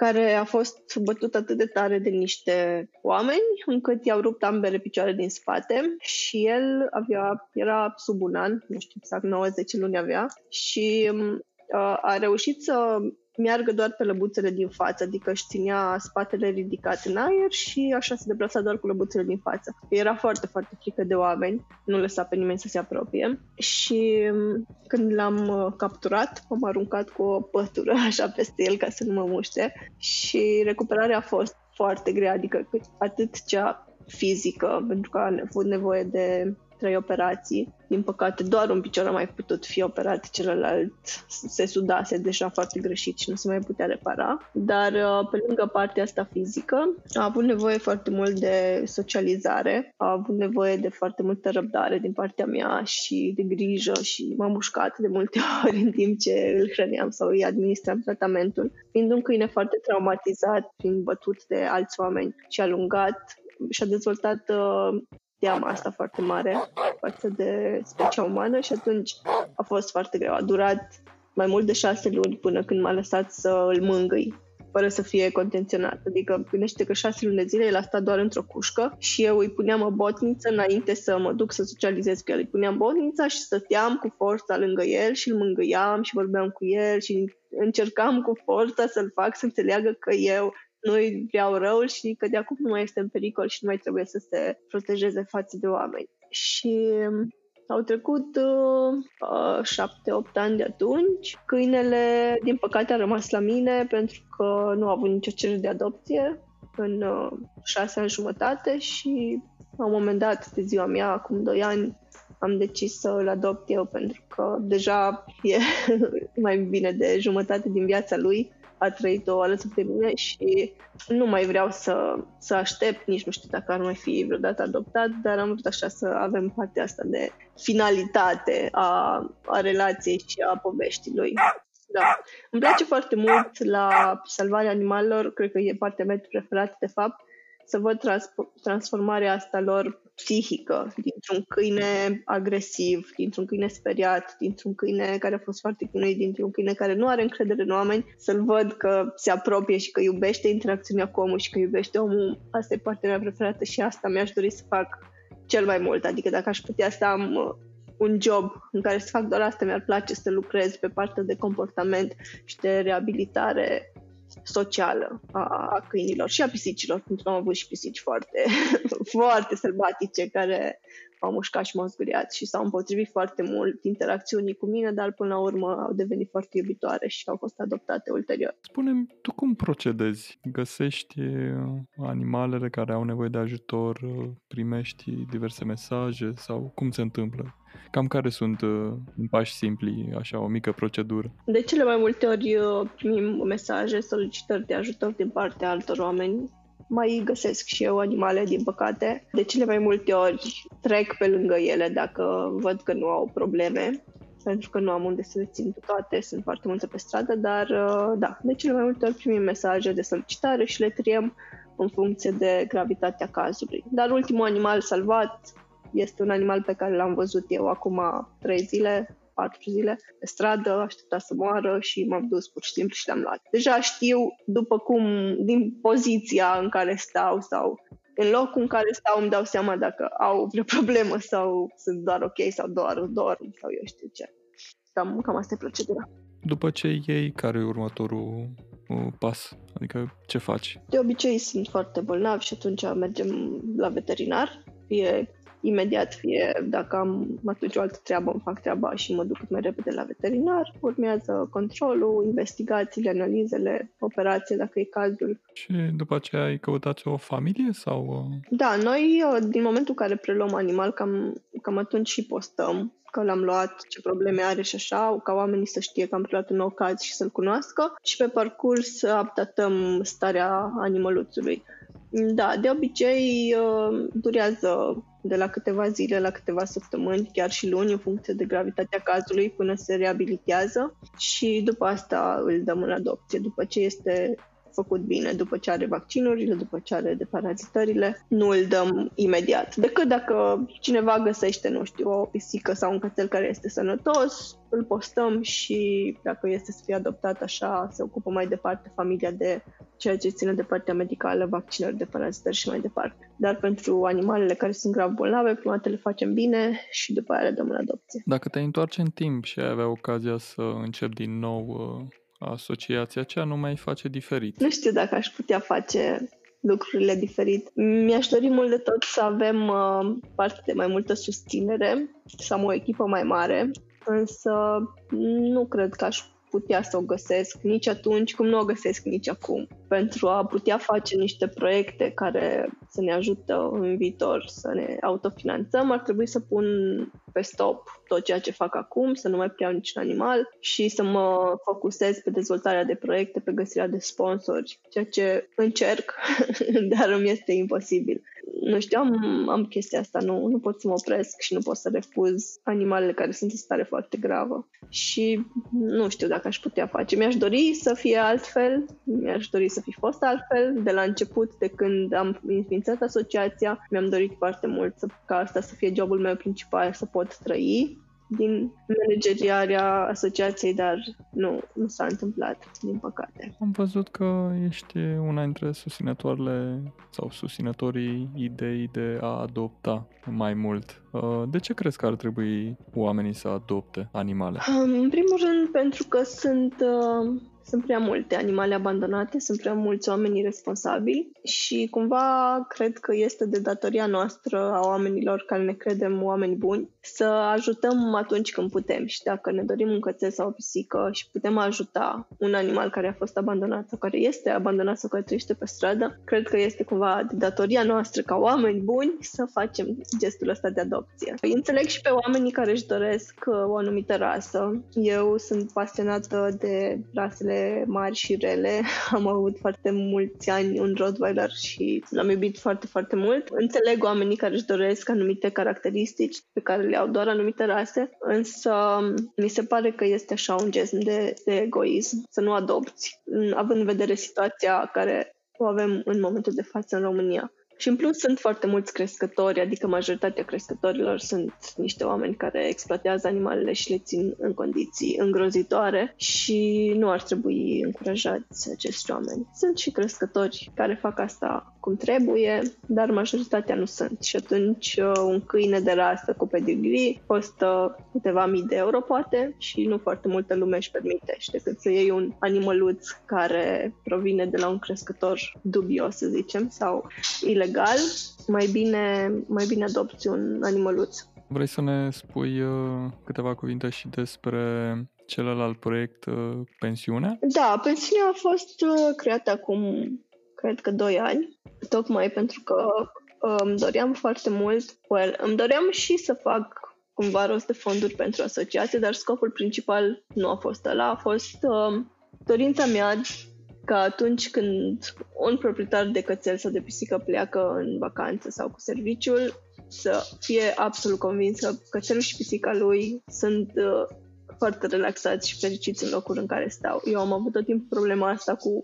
care a fost bătut atât de tare de niște oameni încât i-au rupt ambele picioare din spate și el avea, era sub un an, nu știu exact 90 luni avea și uh, a reușit să meargă doar pe lăbuțele din față, adică își ținea spatele ridicat în aer și așa se deplasa doar cu lăbuțele din față. Era foarte, foarte frică de oameni, nu lăsa pe nimeni să se apropie și mm, când l-am uh, capturat, m-am aruncat cu o pătură așa peste el ca să nu mă muște și recuperarea a fost foarte grea, adică atât cea fizică, pentru că a avut nevoie de trei operații. Din păcate, doar un picior a mai putut fi operat, celălalt se sudase deja foarte greșit și nu se mai putea repara. Dar uh, pe lângă partea asta fizică, a avut nevoie foarte mult de socializare, a avut nevoie de foarte multă răbdare din partea mea și de grijă și m-am mușcat de multe ori în timp ce îl hrăneam sau îi administram tratamentul. Fiind un câine foarte traumatizat, fiind bătut de alți oameni și alungat, și-a dezvoltat uh, teama asta foarte mare față de specia umană și atunci a fost foarte greu. A durat mai mult de șase luni până când m-a lăsat să îl mângâi fără să fie contenționat. Adică gândește că șase luni de zile el a stat doar într-o cușcă și eu îi puneam o botniță înainte să mă duc să socializez cu el. Îi puneam botnița și stăteam cu forța lângă el și îl mângâiam și vorbeam cu el și încercam cu forța să-l fac să înțeleagă că eu nu-i vreau răul și că de acum nu mai este în pericol și nu mai trebuie să se protejeze față de oameni. Și um, au trecut uh, șapte-opt ani de atunci. Câinele, din păcate, a rămas la mine pentru că nu a avut nicio cerere de adopție. în uh, șase ani jumătate și la un moment dat, de ziua mea, acum doi ani, am decis să îl adopt eu pentru că deja e mai bine de jumătate din viața lui a trăit-o alături de mine și nu mai vreau să, să aștept, nici nu știu dacă ar mai fi vreodată adoptat, dar am vrut așa să avem partea asta de finalitate a, a relației și a poveștii lui. Da. Îmi place foarte mult la salvarea animalelor, cred că e partea mea preferată de fapt, să văd trans- transformarea asta lor psihică, dintr-un câine agresiv, dintr-un câine speriat, dintr-un câine care a fost foarte chinuit, dintr-un câine care nu are încredere în oameni, să-l văd că se apropie și că iubește interacțiunea cu omul și că iubește omul. Asta e partea mea preferată și asta mi-aș dori să fac cel mai mult. Adică dacă aș putea să am uh, un job în care să fac doar asta, mi-ar place să lucrez pe partea de comportament și de reabilitare socială a, a câinilor și a pisicilor, pentru că am avut și pisici foarte, foarte sălbatice care au mușcat și m-au zguriat și s-au împotrivit foarte mult interacțiunii cu mine, dar până la urmă au devenit foarte iubitoare și au fost adoptate ulterior. spune tu cum procedezi? Găsești uh, animalele care au nevoie de ajutor, uh, primești diverse mesaje sau cum se întâmplă? Cam care sunt uh, pași simpli, așa, o mică procedură? De cele mai multe ori uh, primim mesaje, solicitări de ajutor din partea altor oameni. Mai găsesc și eu animale, din păcate. De cele mai multe ori trec pe lângă ele dacă văd că nu au probleme pentru că nu am unde să le țin pe toate, sunt foarte multe pe stradă, dar uh, da, de cele mai multe ori primim mesaje de solicitare și le triem în funcție de gravitatea cazului. Dar ultimul animal salvat este un animal pe care l-am văzut eu acum trei zile, patru zile, pe stradă, aștepta să moară și m-am dus pur și simplu și l-am luat. Deja știu, după cum, din poziția în care stau sau în locul în care stau îmi dau seama dacă au vreo problemă sau sunt doar ok sau doar dorm sau eu știu ce. Cam, cam asta e procedura. După ce iei, care e următorul uh, pas? Adică ce faci? De obicei sunt foarte bolnavi și atunci mergem la veterinar, fie imediat, fie dacă am atunci o altă treabă, îmi fac treaba și mă duc cât mai repede la veterinar. Urmează controlul, investigațiile, analizele, operație, dacă e cazul. Și după aceea ai căutat o familie sau... Uh? Da, noi din momentul în care preluăm animal, cam, cam atunci și postăm că l-am luat, ce probleme are și așa, ca oamenii să știe că am preluat un nou caz și să-l cunoască și pe parcurs updatăm starea animăluțului. Da, de obicei uh, durează de la câteva zile la câteva săptămâni, chiar și luni, în funcție de gravitatea cazului, până se reabilitează și după asta îl dăm în adopție, după ce este făcut bine după ce are vaccinurile, după ce are deparazitările, nu îl dăm imediat. Decât dacă cineva găsește, nu știu, o pisică sau un cățel care este sănătos, îl postăm și dacă este să fie adoptat așa, se ocupă mai departe familia de ceea ce ține de partea medicală, vaccinări de parazitări și mai departe. Dar pentru animalele care sunt grav bolnave, prima dată le facem bine și după aia le dăm în adopție. Dacă te întoarce în timp și ai avea ocazia să începi din nou uh, asociația, ce nu mai face diferit? Nu știu dacă aș putea face lucrurile diferit. Mi-aș dori mult de tot să avem uh, parte de mai multă susținere, să am o echipă mai mare, însă nu cred că aș putea să o găsesc nici atunci, cum nu o găsesc nici acum. Pentru a putea face niște proiecte care să ne ajută în viitor să ne autofinanțăm, ar trebui să pun pe stop tot ceea ce fac acum, să nu mai preiau niciun animal și să mă focusez pe dezvoltarea de proiecte, pe găsirea de sponsori, ceea ce încerc, dar îmi este imposibil nu știu, am, am chestia asta, nu, nu pot să mă opresc și nu pot să refuz animalele care sunt în stare foarte gravă. Și nu știu dacă aș putea face. Mi-aș dori să fie altfel, mi-aș dori să fi fost altfel. De la început, de când am înființat asociația, mi-am dorit foarte mult să, ca asta să fie jobul meu principal, să pot trăi din manageriarea asociației, dar nu, nu s-a întâmplat, din păcate. Am văzut că ești una dintre susținătoarele sau susținătorii idei de a adopta mai mult. Uh, de ce crezi că ar trebui oamenii să adopte animale? În primul rând pentru că sunt uh, sunt prea multe animale abandonate, sunt prea mulți oameni responsabili și cumva cred că este de datoria noastră a oamenilor care ne credem oameni buni să ajutăm atunci când putem și dacă ne dorim un cățel sau o pisică și putem ajuta un animal care a fost abandonat sau care este abandonat sau care trăiește pe stradă, cred că este cumva de datoria noastră ca oameni buni să facem gestul ăsta de adopție. Înțeleg și pe oamenii care își doresc uh, o anumită rasă. Eu sunt pasionată de rasele mari și rele. Am avut foarte mulți ani un Rottweiler și l-am iubit foarte, foarte mult. Înțeleg oamenii care își doresc anumite caracteristici pe care le au doar anumite rase, însă mi se pare că este așa un gest de, de egoism să nu adopți, având în vedere situația care o avem în momentul de față în România. Și în plus sunt foarte mulți crescători, adică majoritatea crescătorilor sunt niște oameni care exploatează animalele și le țin în condiții îngrozitoare și nu ar trebui încurajați acești oameni. Sunt și crescători care fac asta cum trebuie, dar majoritatea nu sunt. Și atunci uh, un câine de rasă cu pedigree costă câteva mii de euro poate și nu foarte multă lume își permite și decât să iei un animăluț care provine de la un crescător dubios, să zicem, sau ilegal, mai bine, mai bine adopți un animăluț. Vrei să ne spui uh, câteva cuvinte și despre celălalt proiect, uh, pensiunea? Da, pensiunea a fost uh, creată acum cred că 2 ani, tocmai pentru că îmi um, doream foarte mult, well, îmi doream și să fac cumva rost de fonduri pentru asociație, dar scopul principal nu a fost ăla, a fost uh, dorința mea ca atunci când un proprietar de cățel sau de pisică pleacă în vacanță sau cu serviciul, să fie absolut convins că cățelul și pisica lui sunt uh, foarte relaxați și fericiți în locul în care stau. Eu am avut tot timpul problema asta cu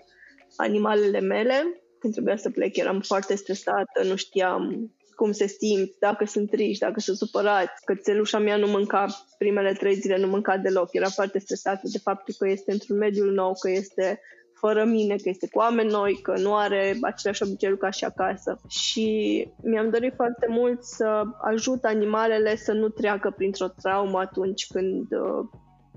animalele mele. Când trebuia să plec, eram foarte stresată, nu știam cum se simt, dacă sunt triști, dacă sunt supărați. Cățelușa mea nu mânca primele trei zile, nu mânca deloc. Era foarte stresată de faptul că este într-un mediu nou, că este fără mine, că este cu oameni noi, că nu are aceleași obiceiuri ca și acasă. Și mi-am dorit foarte mult să ajut animalele să nu treacă printr-o traumă atunci când uh,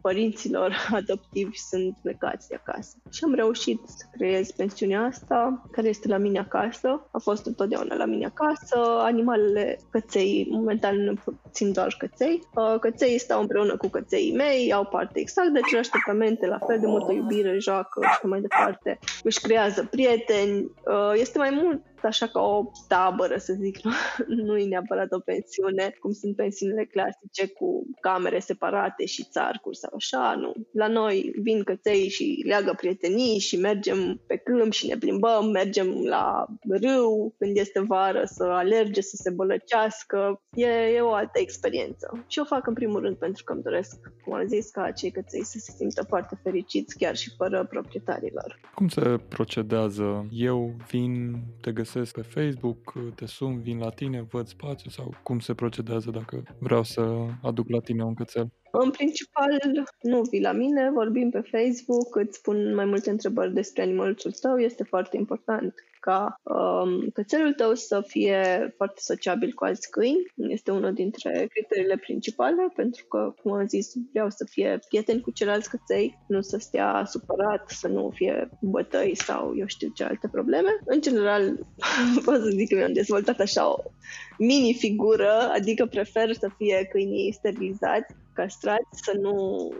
părinților adoptivi sunt plecați de acasă. Și am reușit să creez pensiunea asta, care este la mine acasă. A fost întotdeauna la mine acasă. Animalele, căței, momentan nu țin doar căței. Uh, căței stau împreună cu căței mei, au parte exact de aceleași tratamente, la fel de multă iubire, joacă și mai departe. Își creează prieteni. Uh, este mai mult așa ca o tabără, să zic, nu, nu e neapărat o pensiune, cum sunt pensiunile clasice cu camere separate și țarcuri sau așa, nu. La noi vin căței și leagă prietenii și mergem pe câmp și ne plimbăm, mergem la râu când este vară să alerge, să se bălăcească. E, e o altă experiență. Și o fac în primul rând pentru că îmi doresc, cum am zis, ca acei căței să se simtă foarte fericiți chiar și fără proprietarilor. Cum se procedează? Eu vin, te găsesc găsesc pe Facebook, te sun, vin la tine, văd spațiu sau cum se procedează dacă vreau să aduc la tine un cățel? În principal, nu vii la mine, vorbim pe Facebook, îți spun mai multe întrebări despre animalul tău, este foarte important ca um, cățelul tău să fie foarte sociabil cu alți câini. Este unul dintre criteriile principale, pentru că, cum am zis, vreau să fie prieten cu ceilalți căței, nu să stea supărat, să nu fie bătăi sau eu știu ce alte probleme. În general, pot să zic că mi-am dezvoltat așa o mini-figură, adică prefer să fie câinii sterilizați castrați, să nu,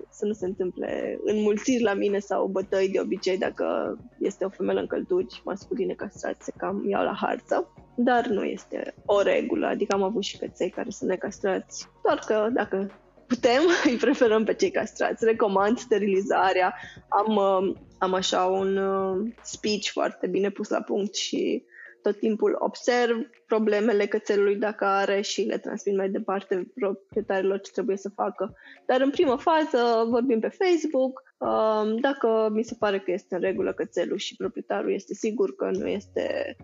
să nu se întâmple înmulțiri la mine sau bătăi de obicei dacă este o femeie în călduri masculine castrați, se cam iau la harță. Dar nu este o regulă, adică am avut și căței care sunt necastrați, doar că dacă putem, îi preferăm pe cei castrați. Recomand sterilizarea. Am, uh, am așa un uh, speech foarte bine pus la punct și tot timpul observ problemele cățelului dacă are și le transmit mai departe proprietarilor ce trebuie să facă. Dar în primă fază vorbim pe Facebook, um, dacă mi se pare că este în regulă cățelul și proprietarul este sigur că nu este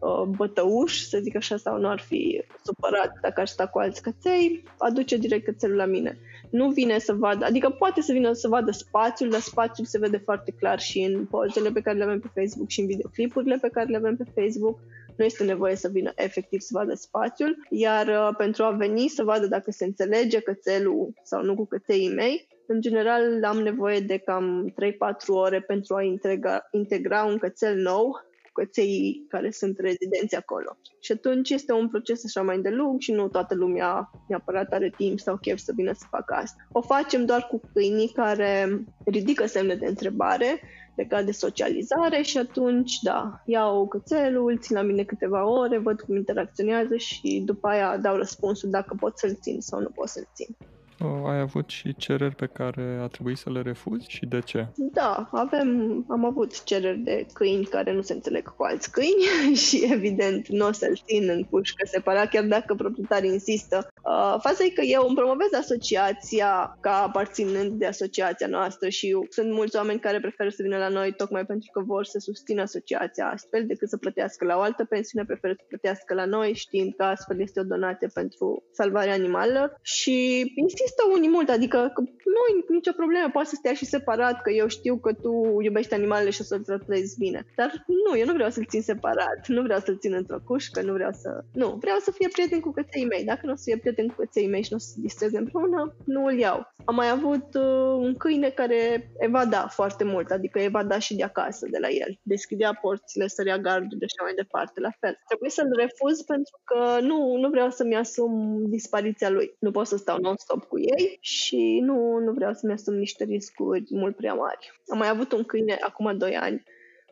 uh, bătăuș, să zic așa, sau nu ar fi supărat dacă ar sta cu alți căței, aduce direct cățelul la mine. Nu vine să vadă, adică poate să vină să vadă spațiul, dar spațiul se vede foarte clar și în pozele pe care le avem pe Facebook și în videoclipurile pe care le avem pe Facebook. Nu este nevoie să vină efectiv să vadă spațiul, iar uh, pentru a veni să vadă dacă se înțelege cățelul sau nu cu căței mei, În general am nevoie de cam 3-4 ore pentru a integra, integra un cățel nou căței care sunt rezidenți acolo. Și atunci este un proces așa mai îndelung și nu toată lumea neapărat are timp sau chef să vină să facă asta. O facem doar cu câinii care ridică semne de întrebare legat de socializare și atunci, da, iau cățelul, țin la mine câteva ore, văd cum interacționează și după aia dau răspunsul dacă pot să-l țin sau nu pot să-l țin ai avut și cereri pe care a trebuit să le refuzi și de ce? Da, avem, am avut cereri de câini care nu se înțeleg cu alți câini și evident nu o să-l țin în pușcă separat, chiar dacă proprietarii insistă. Uh, faza e că eu îmi promovez asociația ca aparținând de asociația noastră și sunt mulți oameni care preferă să vină la noi tocmai pentru că vor să susțină asociația astfel decât să plătească la o altă pensiune, preferă să plătească la noi știind că astfel este o donație pentru salvarea animalelor și insist există unii mult, adică că nu e nicio problemă, poate să stea și separat, că eu știu că tu iubești animalele și o să-l tratezi bine. Dar nu, eu nu vreau să-l țin separat, nu vreau să-l țin într-o cușcă, nu vreau să... Nu, vreau să fie prieten cu căței mei. Dacă nu o să fie prieten cu căței mei și nu o să se distreze împreună, nu îl iau. Am mai avut uh, un câine care evada foarte mult, adică evada și de acasă, de la el. Deschidea porțile, sărea gardul de așa mai departe, la fel. Trebuie să-l refuz pentru că nu, nu vreau să-mi asum dispariția lui. Nu pot să stau non-stop cu ei și nu, nu vreau să-mi asum niște riscuri mult prea mari. Am mai avut un câine acum 2 ani.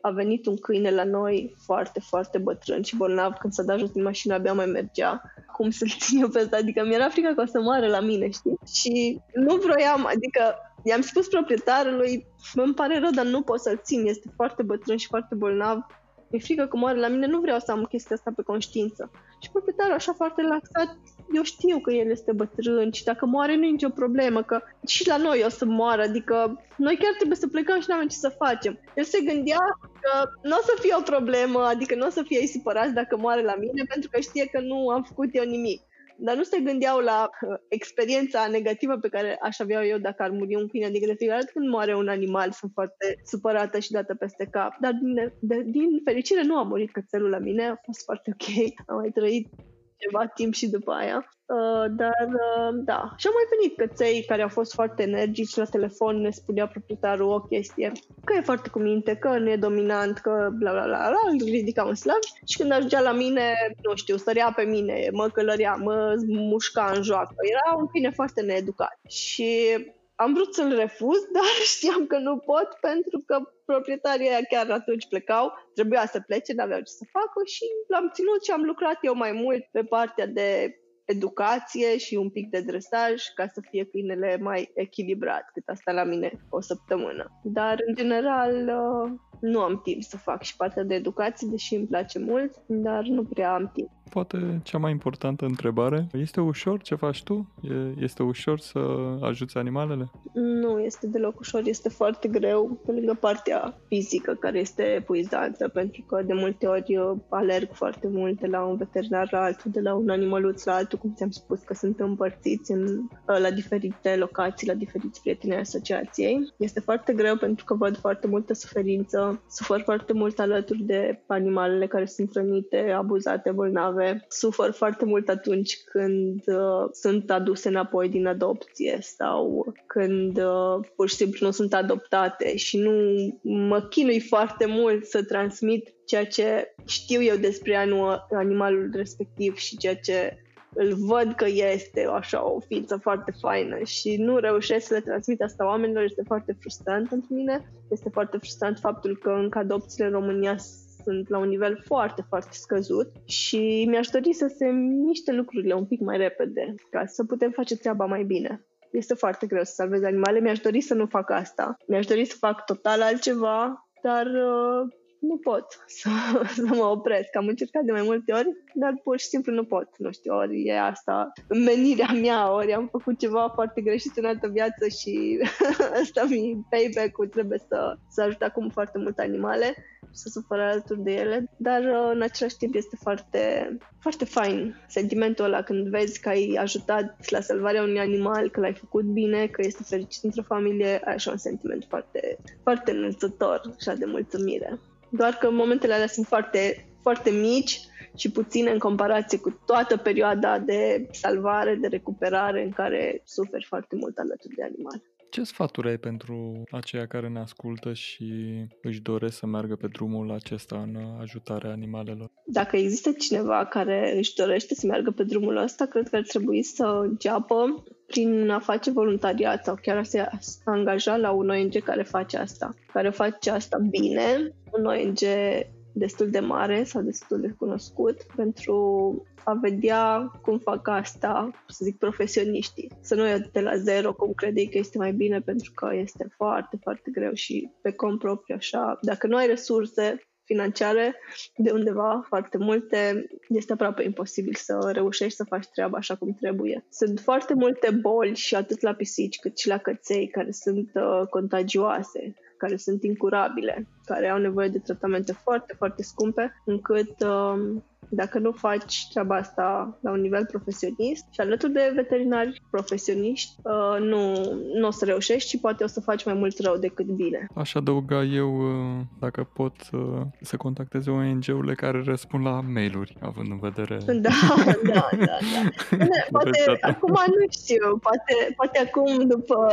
A venit un câine la noi foarte, foarte bătrân și bolnav. Când s-a dat jos din mașină, abia mai mergea. Cum să-l țin eu pe ăsta? Adică mi-era frică că o să moară la mine, știi? Și nu vroiam, adică i-am spus proprietarului, îmi pare rău, dar nu pot să-l țin, este foarte bătrân și foarte bolnav mi-e frică că moare la mine, nu vreau să am chestia asta pe conștiință. Și proprietarul așa foarte relaxat, eu știu că el este bătrân și dacă moare nu e nicio problemă, că și la noi o să moară, adică noi chiar trebuie să plecăm și nu avem ce să facem. El se gândea că nu o să fie o problemă, adică nu o să fie ei supărați dacă moare la mine, pentru că știe că nu am făcut eu nimic dar nu se gândeau la uh, experiența negativă pe care aș avea eu dacă ar muri un câine. Adică de fiecare dată când moare un animal sunt foarte supărată și dată peste cap. Dar din, de, din fericire nu a murit cățelul la mine, a fost foarte ok. Am mai trăit ceva timp și după aia. Uh, dar uh, da, și au mai venit căței care au fost foarte energici la telefon, ne spunea proprietarul o chestie, că e foarte cu minte, că nu e dominant, că bla bla bla, bla îl ridicam în slav și când ajungea la mine, nu știu, stărea pe mine, mă călărea, mă mușca în joacă. Era un câine foarte needucat și am vrut să-l refuz, dar știam că nu pot pentru că proprietarii aia chiar atunci plecau, trebuia să plece, n-aveau ce să facă și l-am ținut și am lucrat eu mai mult pe partea de educație și un pic de dresaj ca să fie câinele mai echilibrat, cât asta la mine o săptămână. Dar, în general, uh, nu am timp să fac și partea de educație, deși îmi place mult, dar nu prea am timp poate cea mai importantă întrebare. Este ușor ce faci tu? Este ușor să ajuți animalele? Nu este deloc ușor, este foarte greu, pe lângă partea fizică care este epuizantă, pentru că de multe ori eu alerg foarte mult de la un veterinar la altul, de la un animăluț la altul, cum ți-am spus că sunt împărțiți în, la diferite locații, la diferiți prieteni ai asociației. Este foarte greu pentru că văd foarte multă suferință, sufăr foarte mult alături de animalele care sunt hrănite, abuzate, bolnave, care sufer foarte mult atunci când uh, sunt aduse înapoi din adopție sau când uh, pur și simplu nu sunt adoptate și nu mă chinui foarte mult să transmit ceea ce știu eu despre animalul respectiv și ceea ce îl văd că este așa o ființă foarte faină și nu reușesc să le transmit asta oamenilor, este foarte frustrant pentru mine. Este foarte frustrant faptul că încă adopțiile în România sunt la un nivel foarte, foarte scăzut și mi-aș dori să se miște lucrurile un pic mai repede ca să putem face treaba mai bine. Este foarte greu să salvezi animale, mi-aș dori să nu fac asta. Mi-aș dori să fac total altceva, dar uh, nu pot să, să mă opresc. Am încercat de mai multe ori, dar pur și simplu nu pot. Nu știu, ori e asta menirea mea, ori am făcut ceva foarte greșit în altă viață și asta mi payback-ul trebuie să, să ajut acum foarte multe animale să suferă alături de ele, dar uh, în același timp este foarte, foarte fain sentimentul ăla când vezi că ai ajutat la salvarea unui animal, că l-ai făcut bine, că este fericit într-o familie, ai așa un sentiment foarte, foarte înălțător, așa de mulțumire. Doar că momentele alea sunt foarte, foarte mici și puține în comparație cu toată perioada de salvare, de recuperare în care suferi foarte mult alături de animale. Ce sfaturi ai pentru aceia care ne ascultă și își doresc să meargă pe drumul acesta în ajutarea animalelor? Dacă există cineva care își dorește să meargă pe drumul ăsta, cred că ar trebui să înceapă prin a face voluntariat sau chiar a se angaja la un ONG care face asta, care face asta bine, un ONG destul de mare sau destul de cunoscut pentru a vedea cum fac asta, să zic, profesioniștii. Să nu ia de la zero cum crede că este mai bine pentru că este foarte, foarte greu și pe cont propriu așa. Dacă nu ai resurse, financiare de undeva foarte multe, este aproape imposibil să reușești să faci treaba așa cum trebuie. Sunt foarte multe boli și atât la pisici cât și la căței care sunt uh, contagioase, care sunt incurabile, care au nevoie de tratamente foarte, foarte scumpe, încât uh, dacă nu faci treaba asta la un nivel profesionist și alături de veterinari profesioniști, uh, nu, nu o să reușești și poate o să faci mai mult rău decât bine. Aș adăuga eu, uh, dacă pot, uh, să contacteze ONG-urile care răspund la mail-uri, având în vedere... Da, da, da. da. Bine, poate acum nu știu, poate, poate acum, după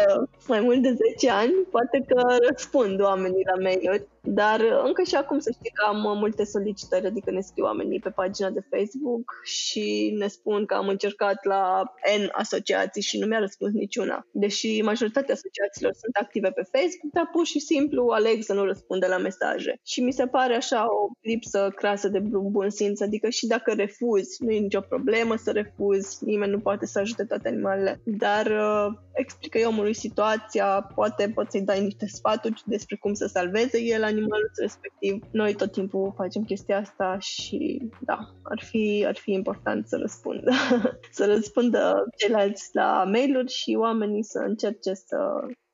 mai mult de 10 ani, poate că răspund oamenii la mail-uri dar uh, încă și acum să știi că am uh, multe solicitări, adică ne scriu oamenii pe pagina de Facebook și ne spun că am încercat la N asociații și nu mi-a răspuns niciuna. Deși majoritatea asociațiilor sunt active pe Facebook, dar pur și simplu aleg să nu răspundă la mesaje. Și mi se pare așa o lipsă crasă de bun simț, adică și dacă refuzi, nu e nicio problemă să refuzi, nimeni nu poate să ajute toate animalele, dar uh, explică eu omului situația, poate poți să-i dai niște sfaturi despre cum să salveze el animalul respectiv. Noi tot timpul facem chestia asta și da, ar fi, ar fi important să răspundă. să răspundă ceilalți la mail-uri și oamenii să încerce să,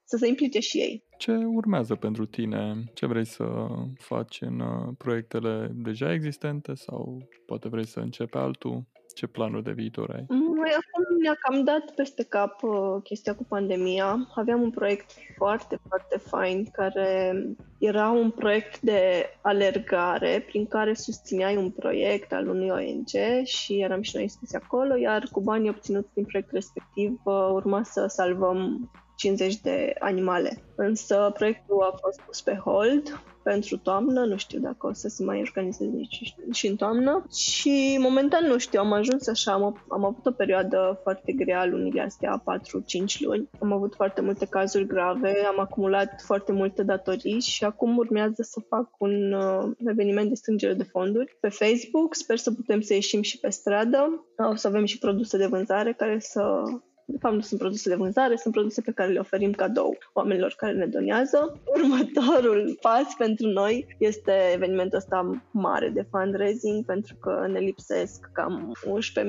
să se implice și ei. Ce urmează pentru tine? Ce vrei să faci în uh, proiectele deja existente sau poate vrei să începi altul? Ce planuri de viitor ai? Noi acum ne-a cam dat peste cap uh, chestia cu pandemia. Aveam un proiect foarte, foarte fain care era un proiect de alergare prin care susțineai un proiect al unui ONG și eram și noi înscriși acolo, iar cu banii obținuți din proiectul respectiv uh, urma să salvăm 50 de animale. Însă proiectul a fost pus pe hold pentru toamnă, nu știu dacă o să se mai organizeze nici și în toamnă. Și momentan nu știu, am ajuns așa, am, am avut o perioadă foarte grea lunile astea, 4-5 luni, am avut foarte multe cazuri grave, am acumulat foarte multe datorii și acum urmează să fac un uh, eveniment de strângere de fonduri pe Facebook, sper să putem să ieșim și pe stradă, o să avem și produse de vânzare care să de fapt, nu sunt produse de vânzare, sunt produse pe care le oferim cadou oamenilor care ne donează. Următorul pas pentru noi este evenimentul ăsta mare de fundraising, pentru că ne lipsesc cam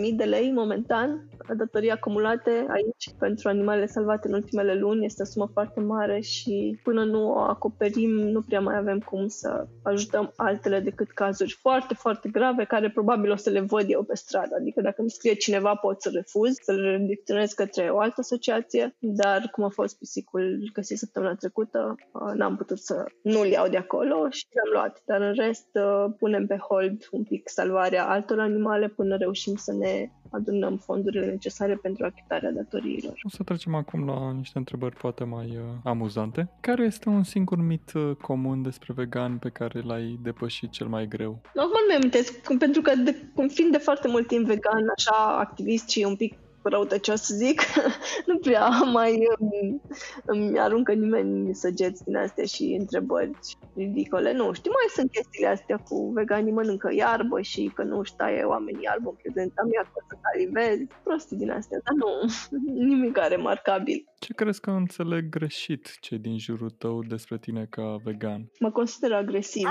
11.000 de lei momentan. Datorii acumulate aici pentru animalele salvate în ultimele luni este o sumă foarte mare și până nu o acoperim, nu prea mai avem cum să ajutăm altele decât cazuri foarte, foarte grave, care probabil o să le văd eu pe stradă. Adică dacă îmi scrie cineva, pot să refuz, să-l redirecționez către o altă asociație, dar cum a fost pisicul găsit săptămâna trecută, uh, n-am putut să nu-l iau de acolo și l-am luat. Dar în rest uh, punem pe hold un pic salvarea altor animale până reușim să ne adunăm fondurile necesare pentru achitarea datoriilor. O să trecem acum la niște întrebări poate mai uh, amuzante. Care este un singur mit uh, comun despre vegan pe care l-ai depășit cel mai greu? Normal mi amintesc, pentru că de, fiind de foarte mult timp vegan, așa activist și un pic răutăcios să zic, nu prea mai îmi, îmi aruncă nimeni săgeți din astea și întrebări ridicole. Nu știu, mai sunt chestiile astea cu veganii mănâncă iarbă și că nu își taie oamenii iarbă în prezenta mea că să calivezi. Prostii din astea, dar nu, nimic remarcabil. Ce crezi că înțeleg greșit cei din jurul tău despre tine ca vegan? Mă consider agresivă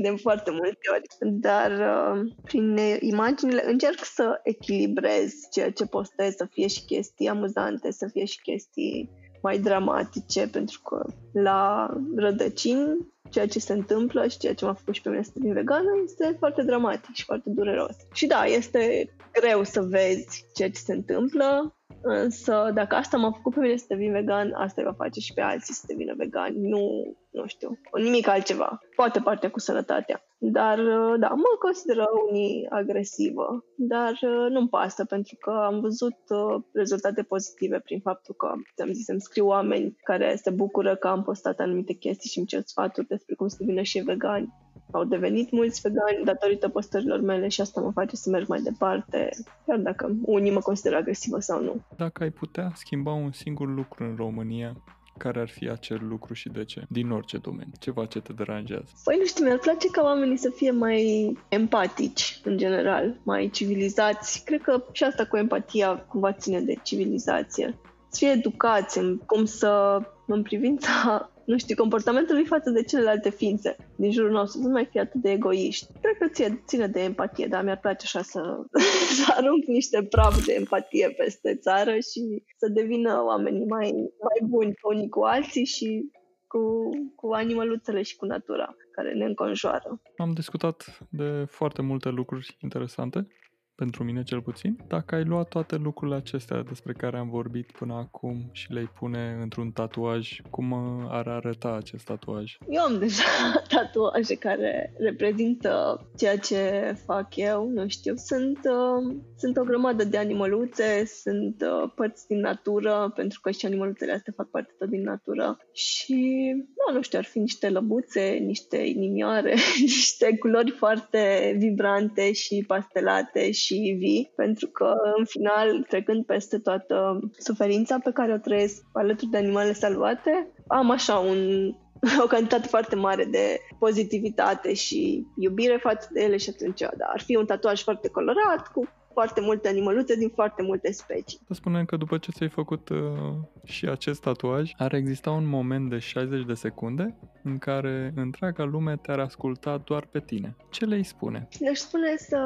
de foarte multe ori, dar uh, prin imaginile încerc să echilibrez ceea ce postez, să fie și chestii amuzante, să fie și chestii mai dramatice, pentru că la rădăcini ceea ce se întâmplă și ceea ce m-a făcut și pe mine să devin vegană este foarte dramatic și foarte dureros. Și da, este greu să vezi ceea ce se întâmplă, Însă dacă asta m-a făcut pe mine să devin vegan, asta îi va face și pe alții să devină vegan. Nu, nu știu, nimic altceva. Poate partea cu sănătatea. Dar, uh, da, mă consideră unii agresivă, dar uh, nu-mi pasă pentru că am văzut uh, rezultate pozitive prin faptul că, ți-am zis, îmi scriu oameni care se bucură că am postat anumite chestii și îmi cer sfaturi despre cum să devină și vegani. Au devenit mulți vegani datorită postărilor mele și asta mă face să merg mai departe, chiar dacă unii mă consideră agresivă sau nu. Dacă ai putea schimba un singur lucru în România, care ar fi acel lucru și de ce? Din orice domeniu. Ceva ce te deranjează. Păi nu știu, mi-ar place ca oamenii să fie mai empatici, în general, mai civilizați. Cred că și asta cu empatia cumva ține de civilizație. Să fie educați în cum să, în privința nu știu, comportamentul lui față de celelalte ființe din jurul nostru, nu mai fi atât de egoiști. Cred că ție, ține de empatie, dar mi-ar place așa să, să arunc niște praf de empatie peste țară și să devină oamenii mai, mai buni unii cu alții și cu, cu animăluțele și cu natura care ne înconjoară. Am discutat de foarte multe lucruri interesante pentru mine cel puțin. Dacă ai luat toate lucrurile acestea despre care am vorbit până acum și le-ai pune într-un tatuaj, cum uh, ar arăta acest tatuaj? Eu am deja tatuaje care reprezintă ceea ce fac eu, nu știu. Sunt, uh, sunt o grămadă de animăluțe, sunt uh, părți din natură, pentru că și animăluțele astea fac parte tot din natură. Și, nu, nu știu, ar fi niște lăbuțe, niște inimioare, niște culori foarte vibrante și pastelate și vii, pentru că în final, trecând peste toată suferința pe care o trăiesc alături de animale salvate, am așa un, o cantitate foarte mare de pozitivitate și iubire față de ele și atunci, da, ar fi un tatuaj foarte colorat, cu foarte multe animăluțe din foarte multe specii. Să spunem că după ce ți-ai făcut uh, și acest tatuaj, ar exista un moment de 60 de secunde în care întreaga lume te-ar asculta doar pe tine. Ce le-ai spune? Le-aș spune să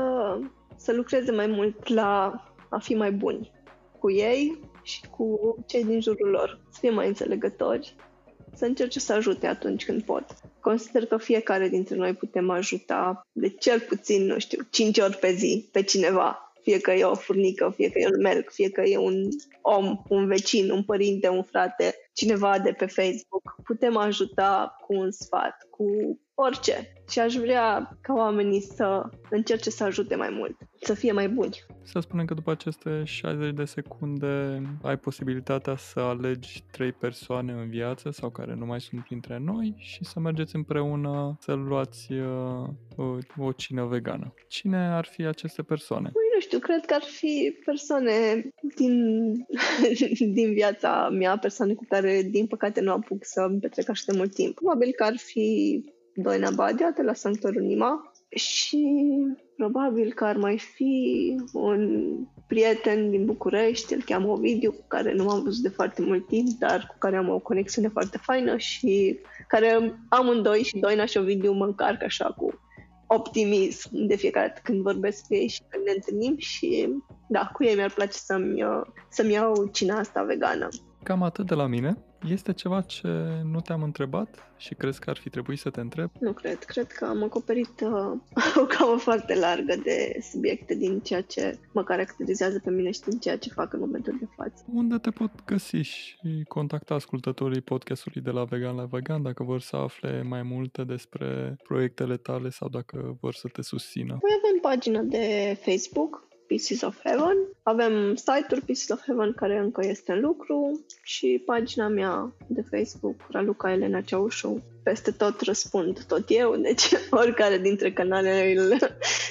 să lucreze mai mult la a fi mai buni cu ei și cu cei din jurul lor, să fie mai înțelegători, să încerce să ajute atunci când pot. Consider că fiecare dintre noi putem ajuta de cel puțin, nu știu, 5 ori pe zi pe cineva. Fie că e o furnică, fie că e un melc, fie că e un om, un vecin, un părinte, un frate, cineva de pe Facebook. Putem ajuta cu un sfat, cu orice. Și aș vrea ca oamenii să încerce să ajute mai mult, să fie mai buni. Să spunem că după aceste 60 de secunde ai posibilitatea să alegi trei persoane în viață sau care nu mai sunt printre noi și să mergeți împreună să luați uh, o, o cină vegană. Cine ar fi aceste persoane? Păi, nu știu, cred că ar fi persoane din, din viața mea, persoane cu care, din păcate, nu apuc să petrec așa de mult timp. Probabil că ar fi Doina Badia de la Sanctorul Nima și probabil că ar mai fi un prieten din București, îl cheamă Ovidiu, cu care nu m-am văzut de foarte mult timp, dar cu care am o conexiune foarte faină și care amândoi și Doina și Ovidiu mă încarcă așa cu optimism de fiecare dată când vorbesc cu ei și când ne întâlnim și da, cu ei mi-ar place să-mi, să-mi iau cina asta vegană. Cam atât de la mine. Este ceva ce nu te-am întrebat și crezi că ar fi trebuit să te întreb? Nu cred. Cred că am acoperit uh, o gamă foarte largă de subiecte din ceea ce mă caracterizează pe mine și din ceea ce fac în momentul de față. Unde te pot găsi și contacta ascultătorii podcastului de la Vegan la Vegan dacă vor să afle mai multe despre proiectele tale sau dacă vor să te susțină? Noi avem pagina de Facebook Pieces of Heaven. Avem site-ul Pieces of Heaven care încă este în lucru și pagina mea de Facebook, Raluca Elena Ceaușu, peste tot răspund tot eu, deci oricare dintre canale îl,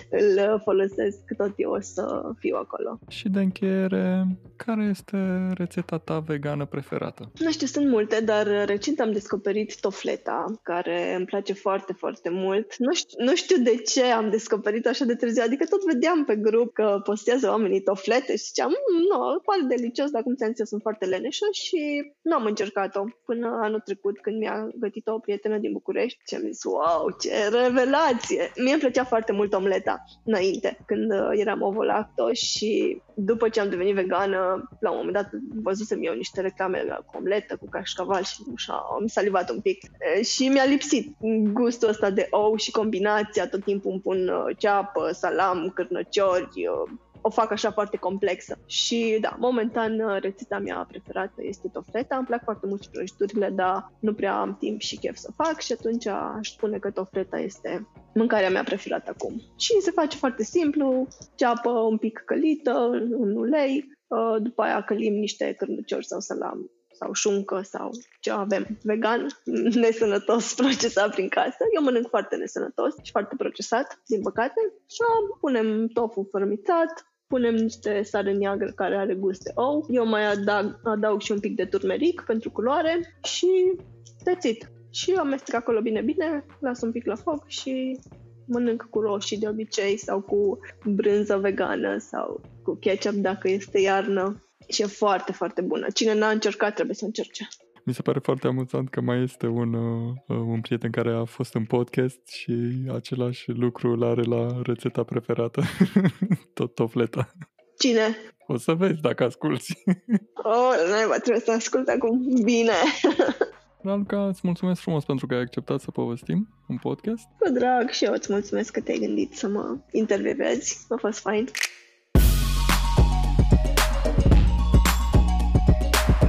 îl folosesc, tot eu o să fiu acolo. Și de încheiere, care este rețeta ta vegană preferată? Nu știu, sunt multe, dar recent am descoperit tofleta, care îmi place foarte, foarte mult. Nu știu, nu știu de ce am descoperit așa de târziu, adică tot vedeam pe grup că postează oamenii toflete și ziceam, mm, nu, pare delicios, dar cum ți-am zis, eu sunt foarte leneșă și nu am încercat-o până anul trecut când mi-a gătit o prietenă prietenă din București și am zis, wow, ce revelație! Mie îmi plăcea foarte mult omleta înainte, când uh, eram ovolacto și după ce am devenit vegană, la un moment dat văzusem eu niște reclame cu omletă, cu cașcaval și așa, am salivat un pic. Și mi-a lipsit gustul ăsta de ou și combinația, tot timpul îmi pun uh, ceapă, salam, cârnăciori, uh, o fac așa foarte complexă. Și da, momentan uh, rețeta mea preferată este tofleta. Îmi plac foarte mult și prăjiturile, dar nu prea am timp și chef să fac și atunci aș spune că tofleta este mâncarea mea preferată acum. Și se face foarte simplu, ceapă un pic călită în ulei, uh, după aia călim niște cârnuciori sau salam sau șuncă sau ce avem vegan, nesănătos procesat prin casă. Eu mănânc foarte nesănătos și foarte procesat, din păcate. Și punem tofu fărmițat, punem niște sare neagră care are gust de ou. Eu mai adaug, adaug și un pic de turmeric pentru culoare și tățit. Și amestec acolo bine, bine, las un pic la foc și mănânc cu roșii de obicei sau cu brânză vegană sau cu ketchup dacă este iarnă și e foarte, foarte bună. Cine n-a încercat trebuie să încerce. Mi se pare foarte amuzant că mai este un, uh, un prieten care a fost în podcast și același lucru îl are la rețeta preferată, tot tofleta. Cine? O să vezi dacă asculti. oh, naiba, trebuie să ascult acum. Bine! Raluca, îți mulțumesc frumos pentru că ai acceptat să povestim un podcast. Cu drag și eu îți mulțumesc că te-ai gândit să mă intervievezi. A fost fain.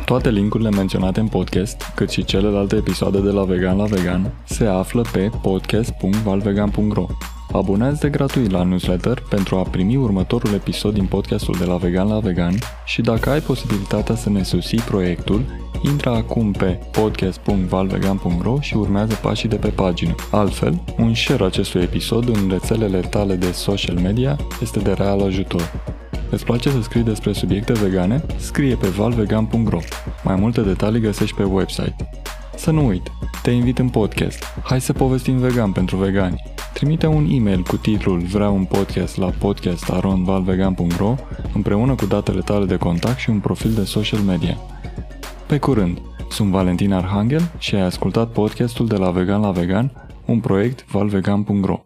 Toate linkurile menționate în podcast, cât și celelalte episoade de la Vegan la Vegan, se află pe podcast.valvegan.ro. Abonează-te gratuit la newsletter pentru a primi următorul episod din podcastul de la Vegan la Vegan și dacă ai posibilitatea să ne susții proiectul, intră acum pe podcast.valvegan.ro și urmează pașii de pe pagină. Altfel, un share acestui episod în rețelele tale de social media este de real ajutor. Îți place să scrii despre subiecte vegane? Scrie pe valvegan.ro. Mai multe detalii găsești pe website. Să nu uit, te invit în podcast. Hai să povestim vegan pentru vegani. Trimite un e-mail cu titlul Vreau un podcast la podcast.valvegan.ro împreună cu datele tale de contact și un profil de social media. Pe curând! Sunt Valentin Arhangel și ai ascultat podcastul de la Vegan la Vegan, un proiect valvegan.ro.